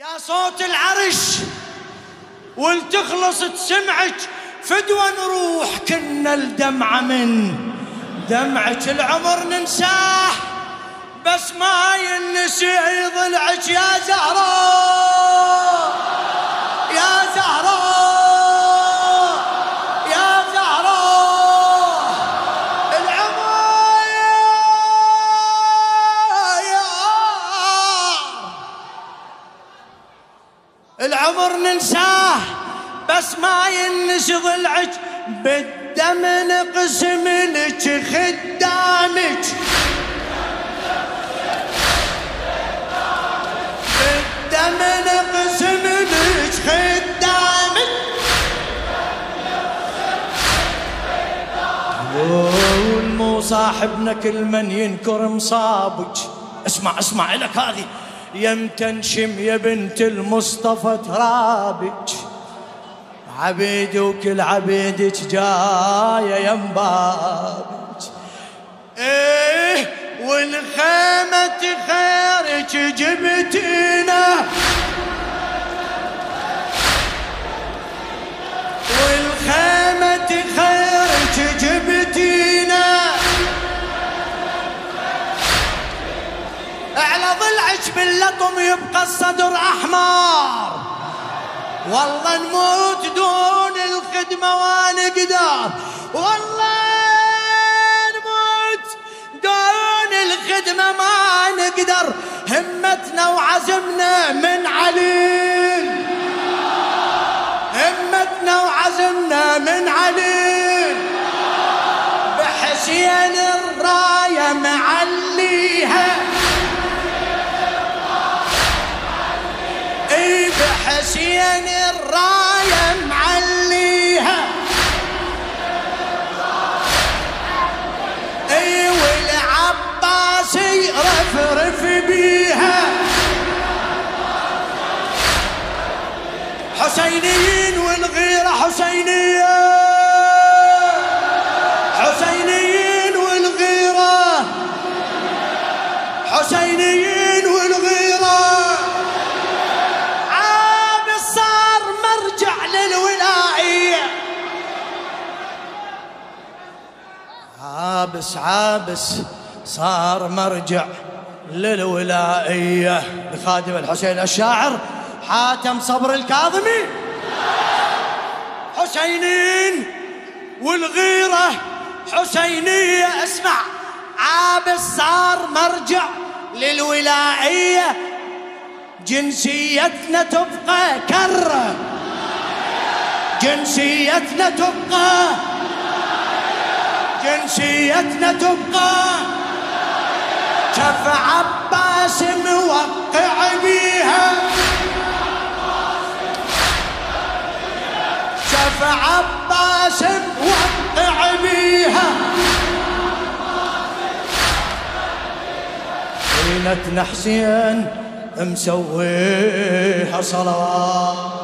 يا صوت العرش ولتخلص تسمعك فدوى نروح كنا الدمعة من دمعك العمر ننساه بس ما ينسي ضلعك يا زهراء العمر ننساه بس ما ينسي ضلعك بالدم نقسم لك خدامك. بالدم نقسم لك خدامك. والمو صاحبنا كل من ينكر مصابك. اسمع اسمع لك هذه. يم تنشم يا بنت المصطفى ترابك عبيد وكل عبيدك جاية يم بابك إيه والخيمة ضلعك باللطم يبقى الصدر أحمر. والله نموت دون الخدمة ونقدر. والله نموت دون الخدمة ما نقدر. همتنا وعزمنا من علي. حسينيين والغيرة حسينية. حسينيين والغيرة. حسينيين والغيرة. عابس صار مرجع للولائية عابس عابس صار مرجع للولائية لخادم الحسين الشاعر حاتم صبر الكاظمي. حسينين والغيرة. حسينية اسمع. عابس صار مرجع للولائية. جنسيتنا تبقى كرة. جنسيتنا تبقى. جنسيتنا تبقى. كف عباس موقع بيها. عباس موقع بيها زينتنا حسين مسويها صلوات.